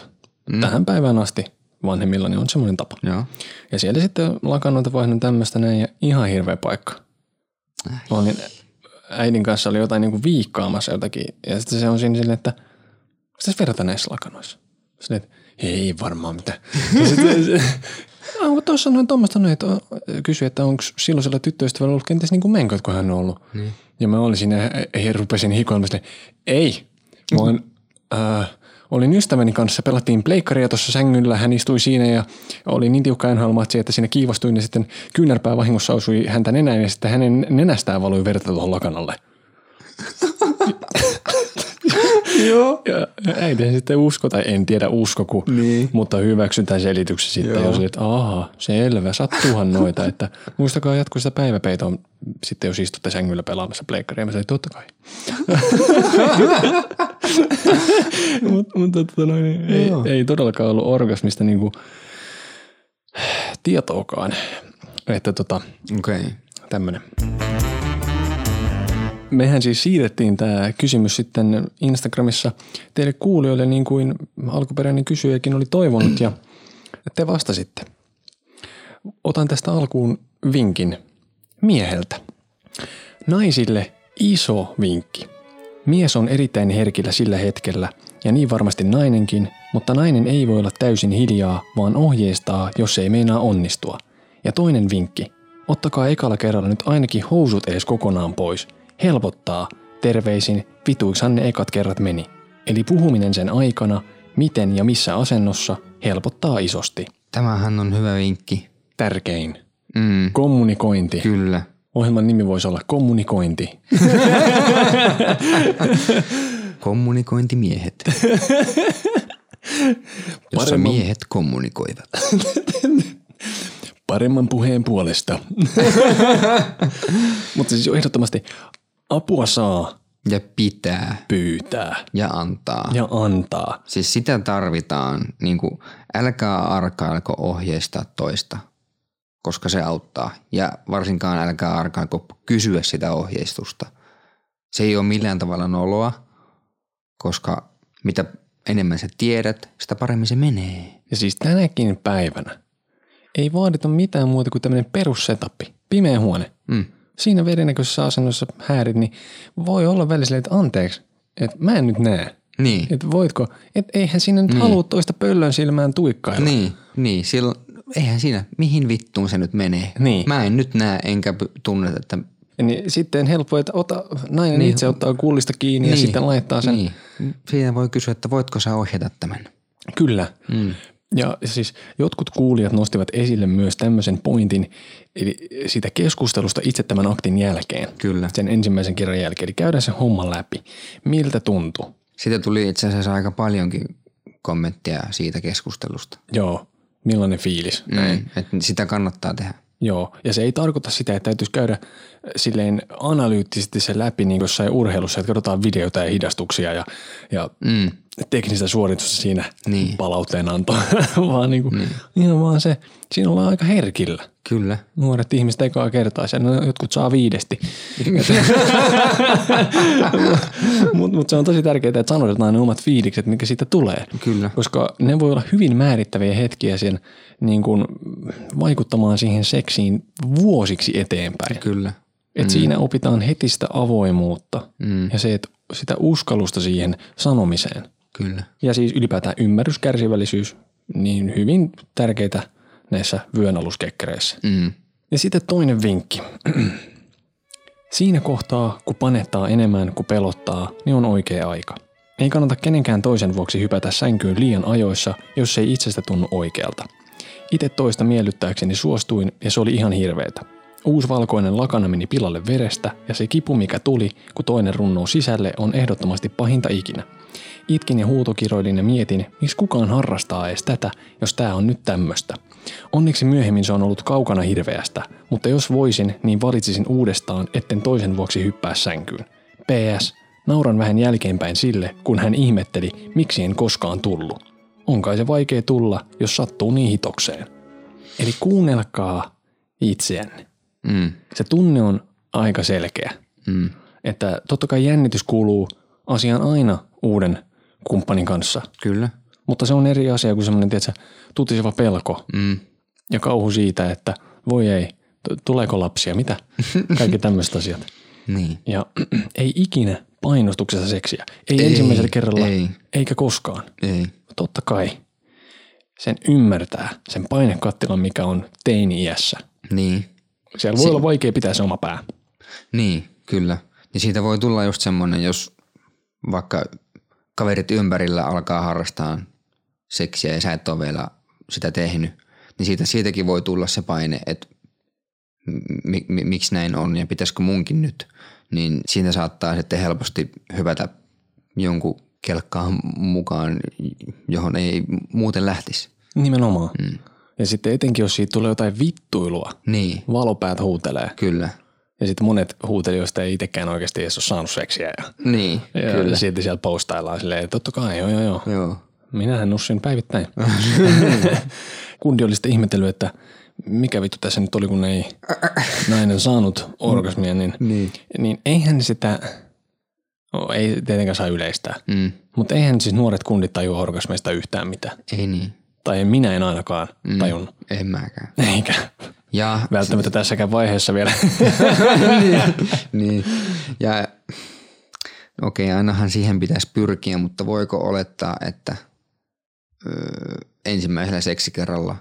Speaker 1: Mm. Tähän päivään asti vanhemmillani on semmoinen tapa.
Speaker 2: Joo.
Speaker 1: Ja siellä sitten lakannoita vaihdon tämmöistä näin ja ihan hirveä paikka. Mä olin, äidin kanssa oli jotain niinku viikkaamassa jotakin ja sitten se on siinä silleen, että mitäs verrata näissä lakanoissa? Silleen, että ei varmaan mitään. Sitten se, onko tuossa noin tuommoista noin, että kysyi, että onko silloisella tyttöystävällä ollut kenties niin kuin menköt, kun hän on ollut. Niin. Ja mä olin siinä ja rupesin hikoilemaan ei, mä olen, äh, olin ystäväni kanssa, pelattiin pleikkaria tuossa sängyllä, hän istui siinä ja oli niin tiukka nhl että siinä kiivastuin ja sitten kyynärpää vahingossa osui häntä nenään ja sitten hänen nenästään valui verta tuohon lakanalle.
Speaker 2: Joo.
Speaker 1: Ja äiti sitten usko, tai en tiedä uskoku,
Speaker 2: Niin.
Speaker 1: mutta hyväksyn tämän selityksen sitten.
Speaker 2: Joo.
Speaker 1: Jos että aha, selvä, sattuuhan noita. Että muistakaa jatkoa sitä päiväpeitoa sitten, jos istutte sängyllä pelaamassa pleikkaria. Mä sanoin, totta kai. mutta mut, tota, noin, ei,
Speaker 2: Joo.
Speaker 1: ei, todellakaan ollut orgasmista niinku tietoakaan. Että tota,
Speaker 2: Okei. Okay.
Speaker 1: tämmönen. Mehän siis siirrettiin tämä kysymys sitten Instagramissa teille kuulijoille niin kuin alkuperäinen kysyjäkin oli toivonut ja te vastasitte. Otan tästä alkuun vinkin mieheltä. Naisille iso vinkki. Mies on erittäin herkillä sillä hetkellä ja niin varmasti nainenkin, mutta nainen ei voi olla täysin hiljaa, vaan ohjeistaa, jos ei meinaa onnistua. Ja toinen vinkki. Ottakaa ekalla kerralla nyt ainakin housut edes kokonaan pois. Helpottaa. Terveisin, vituiksan ne ekat kerrat meni. Eli puhuminen sen aikana, miten ja missä asennossa, helpottaa isosti.
Speaker 2: Tämähän on hyvä vinkki.
Speaker 1: Tärkein.
Speaker 2: Mm.
Speaker 1: Kommunikointi.
Speaker 2: Kyllä.
Speaker 1: Ohjelman nimi voisi olla kommunikointi.
Speaker 2: Kommunikointimiehet. Jossa
Speaker 1: Paremman-
Speaker 2: miehet kommunikoivat.
Speaker 1: Paremman puheen puolesta. Mutta siis ehdottomasti apua saa
Speaker 2: Ja pitää.
Speaker 1: pyytää
Speaker 2: Ja antaa.
Speaker 1: ja antaa.
Speaker 2: Siis sitä tarvitaan. Niin kuin, älkää arkailko ohjeistaa toista, koska se auttaa. Ja varsinkaan älkää arkailko kysyä sitä ohjeistusta. Se ei ole millään tavalla noloa, koska mitä enemmän sä tiedät, sitä paremmin se menee.
Speaker 1: Ja siis tänäkin päivänä ei vaadita mitään muuta kuin tämmöinen perussetappi. Pimeä huone.
Speaker 2: Mm.
Speaker 1: Siinä vedennäköisessä asennossa häärit, niin voi olla välillä silleen, että anteeksi, että mä en nyt näe.
Speaker 2: Niin.
Speaker 1: Että voitko, että eihän siinä nyt
Speaker 2: Niin.
Speaker 1: halua toista pöllön silmään tuikkailla.
Speaker 2: Niin, niin silloin, eihän siinä, mihin vittuun se nyt menee.
Speaker 1: Niin.
Speaker 2: Mä en nyt näe enkä tunne, että
Speaker 1: Niin sitten helppo, että ota, nainen niin. itse ottaa kullista kiinni ja sitten laittaa sen.
Speaker 2: Niin. Siinä voi kysyä, että voitko sä ohjata tämän.
Speaker 1: Kyllä. Mm. Ja siis jotkut kuulijat nostivat esille myös tämmöisen pointin, eli siitä keskustelusta itse tämän aktin jälkeen.
Speaker 2: Kyllä.
Speaker 1: Sen ensimmäisen kerran jälkeen. Eli käydään se homma läpi. Miltä tuntuu?
Speaker 2: Siitä tuli itse asiassa aika paljonkin kommentteja siitä keskustelusta.
Speaker 1: Joo. Millainen fiilis? Näin.
Speaker 2: Mm. Että sitä kannattaa tehdä.
Speaker 1: Joo, ja se ei tarkoita sitä, että täytyisi käydä silleen analyyttisesti se läpi niin kuin jossain urheilussa, että katsotaan videoita ja hidastuksia ja, ja
Speaker 2: Mm.
Speaker 1: Teknistä suoritusta siinä
Speaker 2: Niin.
Speaker 1: palautteen antoa, vaan niin kuin, ihan vaan se, siinä ollaan aika herkillä.
Speaker 2: Kyllä.
Speaker 1: Nuoret ihmiset ekaa kertaa sen, no, jotkut saa viidesti. Mutta mut se on tosi tärkeää, että sanotetaan ne omat fiilikset, mikä siitä tulee.
Speaker 2: Kyllä.
Speaker 1: Koska ne voi olla hyvin määrittäviä hetkiä sen niin kuin, vaikuttamaan siihen seksiin vuosiksi eteenpäin.
Speaker 2: Kyllä.
Speaker 1: Et siinä opitaan heti sitä avoimuutta
Speaker 2: Mm.
Speaker 1: ja se, että sitä uskallusta siihen sanomiseen.
Speaker 2: Kyllä.
Speaker 1: Ja siis ylipäätään ymmärrys, kärsivällisyys, niin hyvin tärkeitä näissä vyönaluskekkereissä.
Speaker 2: Mm.
Speaker 1: Ja sitten toinen vinkki. Siinä kohtaa, kun panettaa enemmän kuin pelottaa, niin on oikea aika. Ei kannata kenenkään toisen vuoksi hypätä sänkyyn liian ajoissa, jos se ei itsestä tunnu oikealta. Itse toista miellyttääkseni suostuin ja se oli ihan hirveetä. Uusvalkoinen lakana meni pilalle verestä ja se kipu mikä tuli, kun toinen runnoo sisälle, on ehdottomasti pahinta ikinä. Itkin ja huutokiroilin ja mietin, miksi kukaan harrastaa edes tätä, jos tää on nyt tämmöstä. Onneksi myöhemmin se on ollut kaukana hirveästä, mutta jos voisin, niin valitsisin uudestaan, etten toisen vuoksi hyppää sänkyyn. PS. Nauran vähän jälkeenpäin sille, kun hän ihmetteli, miksi en koskaan tullut. On kai se vaikea tulla, jos sattuu niin hitokseen. Eli kuunnelkaa itseänne.
Speaker 2: Mm.
Speaker 1: Se tunne on aika selkeä.
Speaker 2: Mm.
Speaker 1: Että totta kai jännitys kuuluu asiaan aina uuden kumppanin kanssa.
Speaker 2: Kyllä.
Speaker 1: Mutta se on eri asia kuin semmoinen, tiedätkö, tutiseva pelko
Speaker 2: Mm.
Speaker 1: ja kauhu siitä, että voi ei, tuleeko lapsia, mitä? Kaikki tämmöiset asiat.
Speaker 2: Niin.
Speaker 1: Ja ei ikinä painostuksessa seksiä. Ei,
Speaker 2: Ei,
Speaker 1: ensimmäisellä kerralla,
Speaker 2: ei.
Speaker 1: eikä koskaan.
Speaker 2: Ei.
Speaker 1: Totta kai sen ymmärtää, sen painekattilan, mikä on teini-iässä.
Speaker 2: Niin.
Speaker 1: Siellä voi olla vaikea pitää se oma pää.
Speaker 2: Niin, kyllä. Ja siitä voi tulla just semmoinen, jos vaikka kaverit ympärillä alkaa harrastaa seksiä ja sä et ole vielä sitä tehnyt, niin siitä, siitäkin voi tulla se paine, että mi, mi, miksi näin on ja pitäisikö munkin nyt. Niin siinä saattaa sitten helposti hyvätä jonkun kelkkaan mukaan, johon ei muuten lähtisi.
Speaker 1: Nimenomaan. Mm. Ja sitten etenkin, jos siitä tulee jotain vittuilua,
Speaker 2: Niin,
Speaker 1: valopäät huutelee.
Speaker 2: kyllä.
Speaker 1: Ja sitten monet huutelijoista ei itsekään oikeasti edes ole saanut seksiä. Ja,
Speaker 2: Niin,
Speaker 1: ja
Speaker 2: kyllä.
Speaker 1: silti siellä postaillaan silleen, että totta kai, joo joo joo.
Speaker 2: Joo.
Speaker 1: Minähän nussin päivittäin. Kundi oli sitten ihmetellyt, että mikä vittu tässä nyt oli, kun ei nainen saanut orgasmia, niin,
Speaker 2: Niin.
Speaker 1: niin eihän sitä, no, ei tietenkään saa yleistää,
Speaker 2: Mm.
Speaker 1: mutta eihän siis nuoret kundit tajua orgasmeista yhtään mitään.
Speaker 2: Ei niin.
Speaker 1: Tai minä en ainakaan tajunnut.
Speaker 2: En mäkään.
Speaker 1: Eikä
Speaker 2: Ja,
Speaker 1: välttämättä tässäkään vaiheessa vielä.
Speaker 2: niin. Ja okei, okay, ainahan siihen pitäisi pyrkiä, mutta voiko olettaa, että öö, ensimmäisellä seksikerralla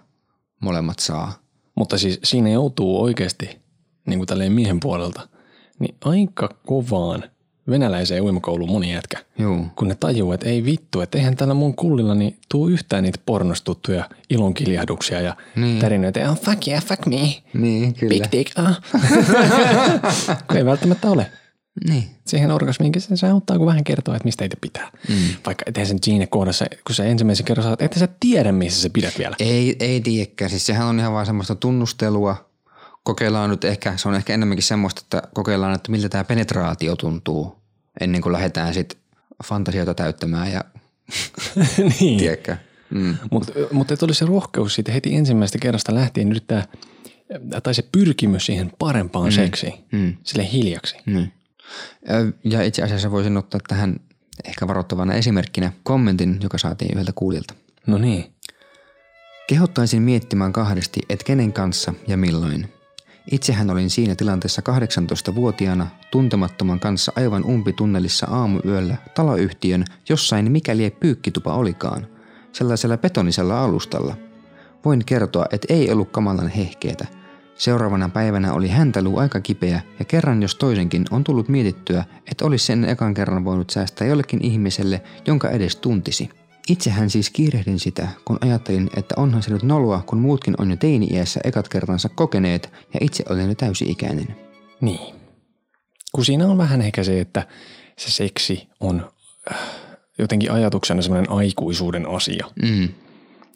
Speaker 2: molemmat saa?
Speaker 1: Mutta siis siinä joutuu oikeasti, niin kuin tälleen miehen puolelta, niin aika kovaan venäläiseen uimakouluun moni jätkä.
Speaker 2: Joo.
Speaker 1: Kun ne tajuu, että ei vittu, että eihän tällä mun kullilla niin tuu yhtään niitä pornostuttuja ilonkiljahduksia ja
Speaker 2: Niin.
Speaker 1: tärinöitä. Oh, fuck yeah, fuck me.
Speaker 2: Niin, kyllä.
Speaker 1: Big dick, ah. Ei välttämättä ole.
Speaker 2: Niin.
Speaker 1: Siihen orgasmiinkin se, se auttaa, kun vähän kertoo, että mistä itse pitää. Mm. Vaikka ethän sen siinä kohdassa, kun sä ensimmäisen kerran saat, että sä tiedä, missä sä pidät vielä.
Speaker 2: Ei, ei tiedäkään. Siis sehän on ihan vaan semmoista tunnustelua. Kokeillaan nyt ehkä, se on ehkä enemmänkin semmoista, että kokeillaan, että miltä tämä penetraatio tuntuu ennen kuin lähdetään sitten fantasioita täyttämään ja
Speaker 1: niin.
Speaker 2: tiedäkään. Mm.
Speaker 1: Mutta mut et oli se rohkeus siitä heti ensimmäisestä kerrasta lähtien yrittää, tai se pyrkimys siihen parempaan mm. seksiin,
Speaker 2: Mm.
Speaker 1: sille hiljaksi.
Speaker 2: Ö, Ja itse asiassa voisin ottaa tähän ehkä varoittavana esimerkkinä kommentin, joka saatiin yhdeltä kuulijalta.
Speaker 1: No niin.
Speaker 2: Kehottaisin miettimään kahdesti, et kenen kanssa ja milloin. Itsehän olin siinä tilanteessa 18-vuotiaana tuntemattoman kanssa aivan umpitunnelissa aamuyöllä taloyhtiön jossain mikäli pyykkitupa olikaan, sellaisella betonisella alustalla. Voin kertoa, että ei ollut kamalan hehkeetä. Seuraavana päivänä oli häntäluu aika kipeä ja kerran jos toisenkin on tullut mietittyä, että olisi sen ekan kerran voinut säästää jollekin ihmiselle, jonka edes tuntisi. Itsehän siis kiirehdin sitä, kun ajattelin, että onhan se nyt noloa, kun muutkin on jo teini-iässä ekat kertansa kokeneet ja itse olen jo täysi-ikäinen.
Speaker 1: Niin. Kun siinä on vähän ehkä se, että se seksi on äh, jotenkin ajatuksena semmoinen aikuisuuden asia.
Speaker 2: Mm.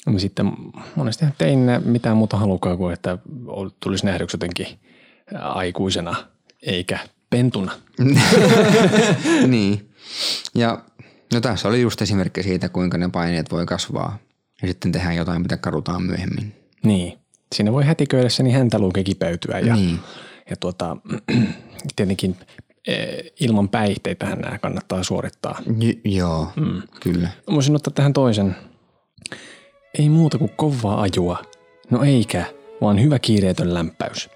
Speaker 1: Niin Sitten monesti tein mitään muuta halukaa kuin, että tulisi nähdyksi jotenkin aikuisena eikä pentuna.
Speaker 2: niin. Ja no tässä oli just esimerkki siitä, kuinka ne paineet voi kasvaa. Ja sitten tehdään jotain, mitä karutaan myöhemmin.
Speaker 1: Niin. Siinä voi hätiköidessä niin häntä luuke kipeytyä ja,
Speaker 2: Niin.
Speaker 1: ja tuota, tietenkin eh, ilman päihteitähän nämä kannattaa suorittaa.
Speaker 2: J- joo, mm. kyllä.
Speaker 1: Voisin ottaa tähän toisen. Ei muuta kuin kovaa ajua. No eikä, vaan hyvä kiireetön lämpäys.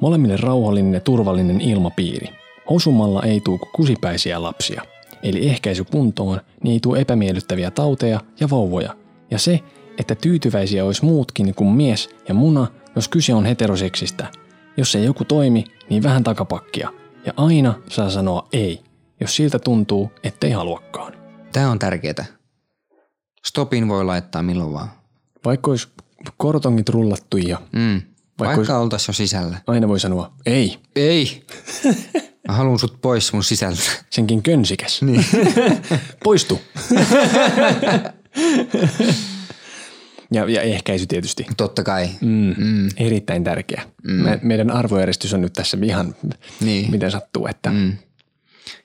Speaker 1: Molemmille rauhallinen ja turvallinen ilmapiiri. Osumalla ei tuu kusipäisiä lapsia. Eli ehkäisy kuntoon, niin ei tuu epämiellyttäviä tauteja ja vauvoja. Ja se, että tyytyväisiä olisi muutkin kuin mies ja muna, jos kyse on heteroseksistä. Jos ei joku toimi, niin vähän takapakkia. Ja aina saa sanoa ei, jos siltä tuntuu, ettei haluakaan.
Speaker 2: Tämä on tärkeää. Stopin voi laittaa milloin vaan.
Speaker 1: Vaikka olisi kortongit rullattu ja
Speaker 2: Mm.
Speaker 1: Vaikka,
Speaker 2: Vaikka oltaisiin jo sisällä.
Speaker 1: aina voi sanoa, ei,
Speaker 2: Ei. Mä haluan sut pois mun sisältä.
Speaker 1: senkin könsikäs. Niin. Poistu. ja, ja ehkäisy tietysti.
Speaker 2: Totta kai.
Speaker 1: Mm. Mm. Erittäin tärkeä. Mm. Me, meidän arvojärjestys on nyt tässä ihan
Speaker 2: Niin.
Speaker 1: miten sattuu. Että, mm.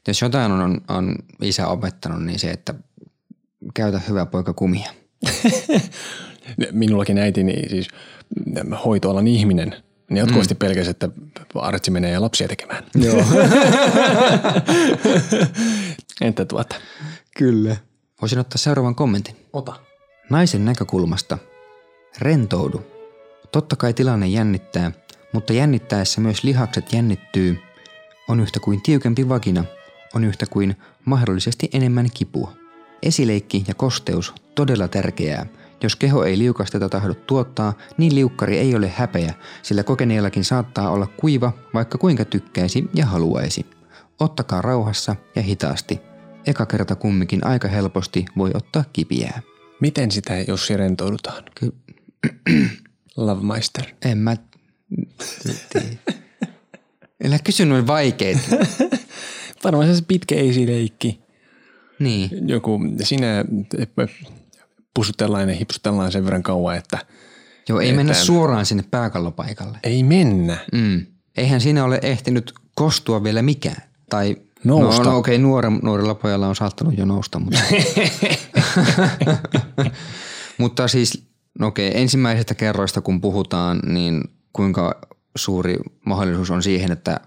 Speaker 2: Jos jotain on, on, on isä opettanut, niin se, että käytä hyvä poika kumia.
Speaker 1: Minullakin äitini siis hoitoalan ihminen, niin jatkuvasti mm. pelkäsi, että Artsi menee ja lapsia tekemään.
Speaker 2: Joo.
Speaker 1: Että tuota.
Speaker 2: Kyllä. Voisin ottaa seuraavan kommentin.
Speaker 1: Ota.
Speaker 2: Naisen näkökulmasta. Rentoudu. Totta kai tilanne jännittää, mutta jännittäessä myös lihakset jännittyy. On yhtä kuin tiukempi vagina. On yhtä kuin mahdollisesti enemmän kipua. Esileikki ja kosteus todella tärkeää. Jos keho ei liukasteta tahdo tuottaa, niin liukkari ei ole häpeä, sillä kokeneellakin saattaa olla kuiva, vaikka kuinka tykkäisi ja haluaisi. Ottakaa rauhassa ja hitaasti. Eka kerta kumminkin aika helposti voi ottaa kipiää.
Speaker 1: Miten sitä Jussi rentoudutaan?
Speaker 2: Ky-
Speaker 1: Lovemeister.
Speaker 2: En mä. Älä kysy noin vaikeita.
Speaker 1: Varmaan se pitkä esileikki.
Speaker 2: Niin.
Speaker 1: Joku, sinä pusutellaan ja hipsutellaan sen verran kauan, että
Speaker 2: Joo, ei mennä
Speaker 1: Etään.
Speaker 2: suoraan sinne pääkallopaikalle.
Speaker 1: ei mennä.
Speaker 2: Mm. Eihän siinä ole ehtinyt kostua vielä mikään. Tai
Speaker 1: Nousta.
Speaker 2: No, no okei, nuoren, nuorella pojalla on saattanut jo nousta, mutta... mutta siis, no okei, ensimmäisestä kerroista kun puhutaan, niin kuinka suuri mahdollisuus on siihen, että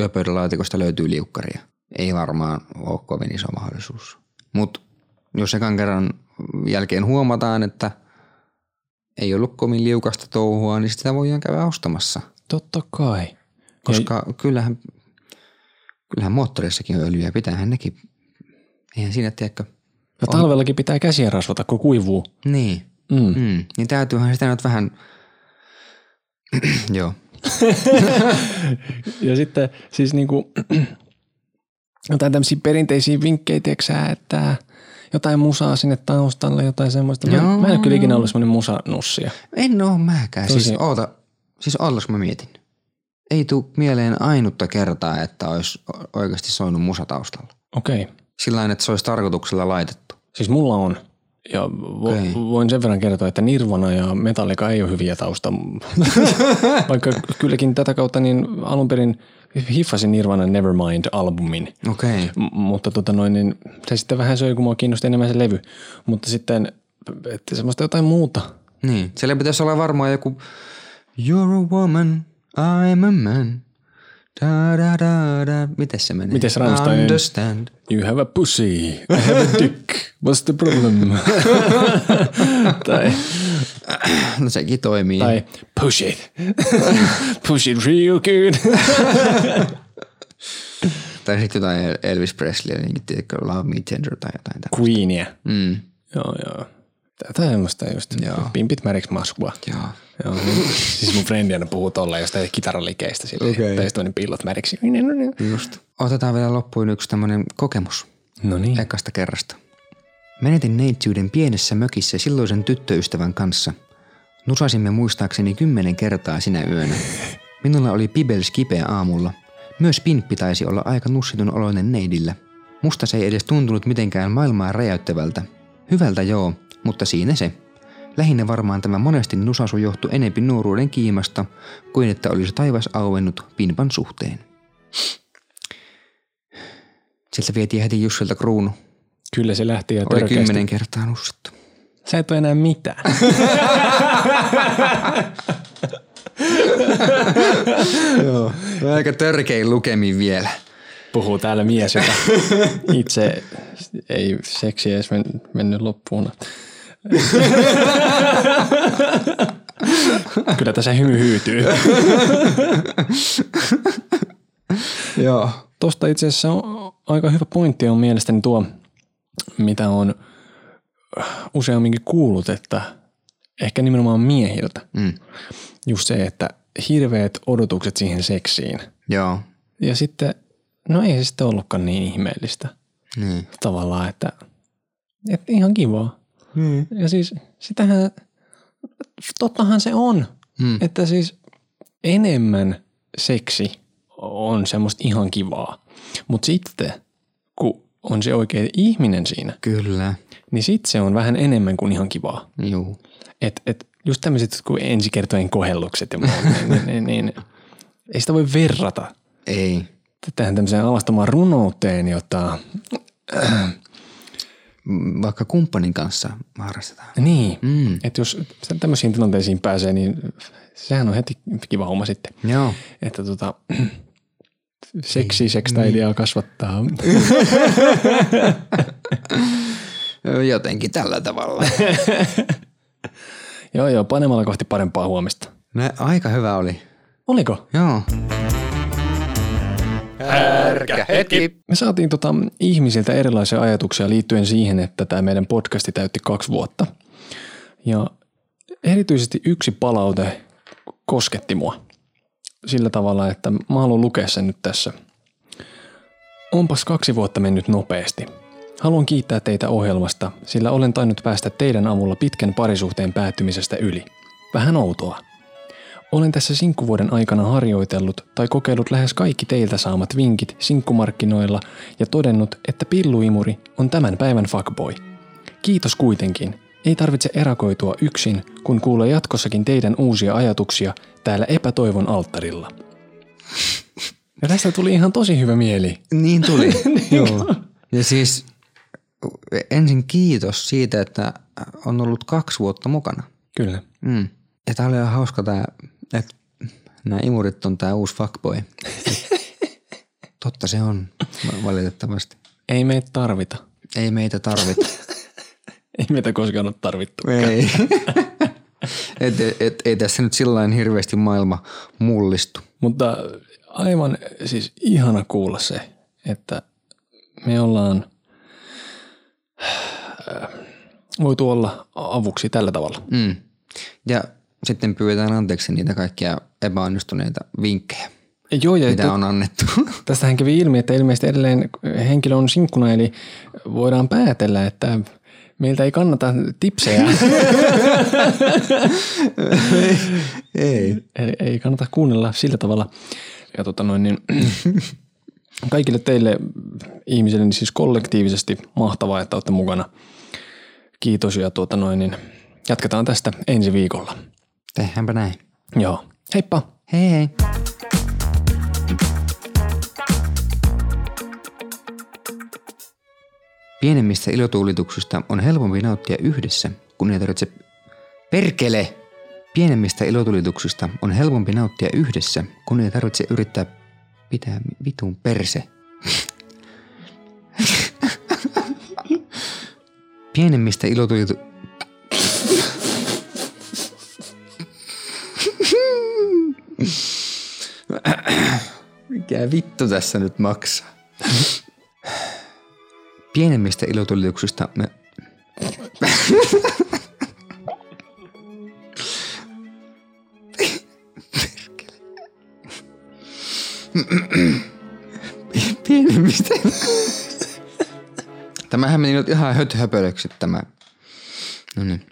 Speaker 2: yöpöydälaatikosta löytyy liukkaria? Ei varmaan ole kovin iso mahdollisuus. Mutta jos ekan kerran jälkeen huomataan, että ei ollut kovin liukasta touhua, niin sitä voidaan käydä ostamassa.
Speaker 1: Totta kai.
Speaker 2: Koska kyllähän, kyllähän moottorissakin on öljyä, pitäähän nekin. Eihän siinä, tiedäkö.
Speaker 1: Ja talvellakin pitää käsiä rasvata, kun kuivuu.
Speaker 2: Niin.
Speaker 1: Mm.
Speaker 2: Mm. Niin täytyyhän sitä nyt vähän, joo.
Speaker 1: Ja sitten siis niinku, jotain tämmöisiä perinteisiä vinkkejä, tiedätkö että jotain musaa sinne taustalle, jotain semmoista. Mä,
Speaker 2: Joo.
Speaker 1: mä en ole kyllä ikinä ollut semmoinen musanussia.
Speaker 2: En oo mäkään.
Speaker 1: Tosi-
Speaker 2: Siis oota, siis ollas mä mietin. Ei tuu mieleen ainutta kertaa, että olisi oikeasti soinut musa taustalla.
Speaker 1: Okei. Okay.
Speaker 2: Sillä että se olisi tarkoituksella laitettu.
Speaker 1: Siis mulla on. Ja vo,
Speaker 2: Okei.
Speaker 1: voin sen verran kertoa, että Nirvana ja Metallica ei ole hyviä tausta. Vaikka kylläkin tätä kautta niin alun perin hiffasin Nirvana Nevermind-albumin.
Speaker 2: Okei.
Speaker 1: M- mutta tota noin, niin se sitten vähän söi, kun mua kiinnosti enemmän se levy. Mutta sitten että semmoista jotain muuta.
Speaker 2: Niin. Siellä pitäisi olla varmaan joku You're a woman, I'm a man. Da, da, da, da. Mites se menee?
Speaker 1: Mites Rammsteinin?
Speaker 2: Understand.
Speaker 1: You have a pussy, I have a dick, what's the problem? tai,
Speaker 2: No sekin toimii.
Speaker 1: tai push it, push it real good.
Speaker 2: Tai sitten jotain Elvis Presley, niin tiedätkö, Love Me Tender tai jotain tämmöistä.
Speaker 1: Queenia.
Speaker 2: Mm.
Speaker 1: Joo, joo. Tätä semmoista just.
Speaker 2: Joo.
Speaker 1: Pimpit märiksi maskua.
Speaker 2: Joo.
Speaker 1: Joo, niin, siis mun frendi aina puhuu tolleen jostain kitaralikeistä silleen.
Speaker 2: Okei.
Speaker 1: Tai sitten pillot märiksi.
Speaker 2: Just. Otetaan vielä loppuun yksi tämmöinen kokemus
Speaker 1: No niin.
Speaker 2: ekasta kerrasta. Menetin neitsyyden pienessä mökissä silloisen tyttöystävän kanssa. Nusasimme muistaakseni kymmenen kertaa sinä yönä. Minulla oli pibels kipeä aamulla. Myös pimppi taisi olla aika nussitun oloinen neidillä. Musta se ei edes tuntunut mitenkään maailmaa räjäyttävältä. Hyvältä joo, mutta siinä se. Lähinnä varmaan tämä monesti nusasu johtui enempi nuoruuden kiimasta, kuin että olisi taivas auennut pimpan suhteen. Sieltä vietiin heti Jussilta kruunu.
Speaker 1: Kyllä se lähti ja
Speaker 2: Oli
Speaker 1: törkeästi.
Speaker 2: kymmenen kertaa nussittu.
Speaker 1: Sä et ole enää mitään.
Speaker 2: Joo. Aika törkein lukemin vielä.
Speaker 1: Puhuu täällä mies, joka itse ei seksi edes men- mennyt loppuun. Kyllä tässä hymy hyytyy.
Speaker 2: Joo.
Speaker 1: Tuosta itse asiassa on aika hyvä pointti on mielestäni tuo, mitä on useamminkin kuullut, että ehkä nimenomaan miehiltä.
Speaker 2: Mm.
Speaker 1: Just se, että hirveät odotukset siihen seksiin.
Speaker 2: Joo.
Speaker 1: Ja sitten, no ei se sitten ollutkaan niin ihmeellistä
Speaker 2: Niin.
Speaker 1: tavallaan, että, että ihan kivaa.
Speaker 2: Mm.
Speaker 1: Ja siis sitähän, tottahan se on,
Speaker 2: Mm.
Speaker 1: että siis enemmän seksi on semmoista ihan kivaa. Mutta sitten, kun on se oikea ihminen siinä,
Speaker 2: Kyllä.
Speaker 1: niin sitten se on vähän enemmän kuin ihan kivaa.
Speaker 2: Juu.
Speaker 1: Et, et just tämmöiset kuin ensikertojen kohellukset ja muut, niin, niin, niin, niin, ei sitä voi verrata
Speaker 2: Ei.
Speaker 1: tähän tämmöiseen alastomaan runouteen, jota
Speaker 2: Mm, Vaikka kumppanin kanssa harrastetaan.
Speaker 1: Niin, mm. että jos tämmöisiin tilanteisiin pääsee, niin sehän on heti kiva homma sitten.
Speaker 2: Joo.
Speaker 1: Että tota, seksi sekstailia kasvattaa.
Speaker 2: Jotenkin tällä tavalla.
Speaker 1: joo, joo, panemalla kohti parempaa huomista.
Speaker 2: No, aika hyvä oli.
Speaker 1: Oliko?
Speaker 2: Joo.
Speaker 3: Härkä hetki.
Speaker 1: Me saatiin tota ihmisiltä erilaisia ajatuksia liittyen siihen, että tämä meidän podcasti täytti kaksi vuotta. Ja erityisesti yksi palaute kosketti mua sillä tavalla, että mä haluan lukea sen nyt tässä. Onpas kaksi vuotta mennyt nopeasti. Haluan kiittää teitä ohjelmasta, sillä olen tainnut päästä teidän avulla pitkän parisuhteen päättymisestä yli. Vähän outoa. Olen tässä sinkkuvuoden aikana harjoitellut tai kokeillut lähes kaikki teiltä saamat vinkit sinkkumarkkinoilla ja todennut, että pilluimuri on tämän päivän fuckboy. Kiitos kuitenkin. Ei tarvitse erakoitua yksin, kun kuulee jatkossakin teidän uusia ajatuksia täällä epätoivon alttarilla. Ja tästä tuli ihan tosi hyvä mieli.
Speaker 2: Niin tuli. Joo. Ja siis ensin kiitos siitä, että on ollut kaksi vuotta mukana.
Speaker 1: Kyllä.
Speaker 2: Mm. Ja tää oli ihan hauska tää, että nämä imurit on tää uusi fuckboy. Totta se on, valitettavasti.
Speaker 1: Ei meitä tarvita.
Speaker 2: Ei meitä tarvita.
Speaker 1: Ei meitä koskaan ole tarvittu.
Speaker 2: Ei. Et, et, et, ei tässä nyt sillä hirveästi maailma mullistu.
Speaker 1: Mutta aivan siis ihana kuulla se, että me ollaan äh, voitu olla avuksi tällä tavalla.
Speaker 2: Mm. Ja sitten pyydetään anteeksi niitä kaikkia epäonnistuneita vinkkejä,
Speaker 1: Joo, ja
Speaker 2: mitä on annettu.
Speaker 1: tästähän kävi ilmi, että ilmeisesti edelleen henkilö on sinkkuna, eli voidaan päätellä, että meiltä ei kannata tipsejä.
Speaker 2: ei.
Speaker 1: Eli ei kannata kuunnella sillä tavalla. Ja tota noin, niin, kaikille teille ihmisille niin siis kollektiivisesti mahtavaa, että olette mukana. Kiitos ja tuota noin, niin jatketaan tästä ensi viikolla.
Speaker 2: Tehdäänpä näin.
Speaker 1: Joo, heippa!
Speaker 2: Hei hei. Pienemmistä ilotulituksista on helpompi nauttia yhdessä, kun ei tarvitse... Perkele! Pienemmistä ilotulituksista on helpompi nauttia yhdessä, kun ei tarvitse yrittää pitää vitun perse. Pienemmistä ilotulitu... Mikä vittu tässä nyt maksaa? Pienemmistä ilotulituksista me... Pienemmistä... Tämähän meni nyt ihan höthöpölöksi tämä. No niin.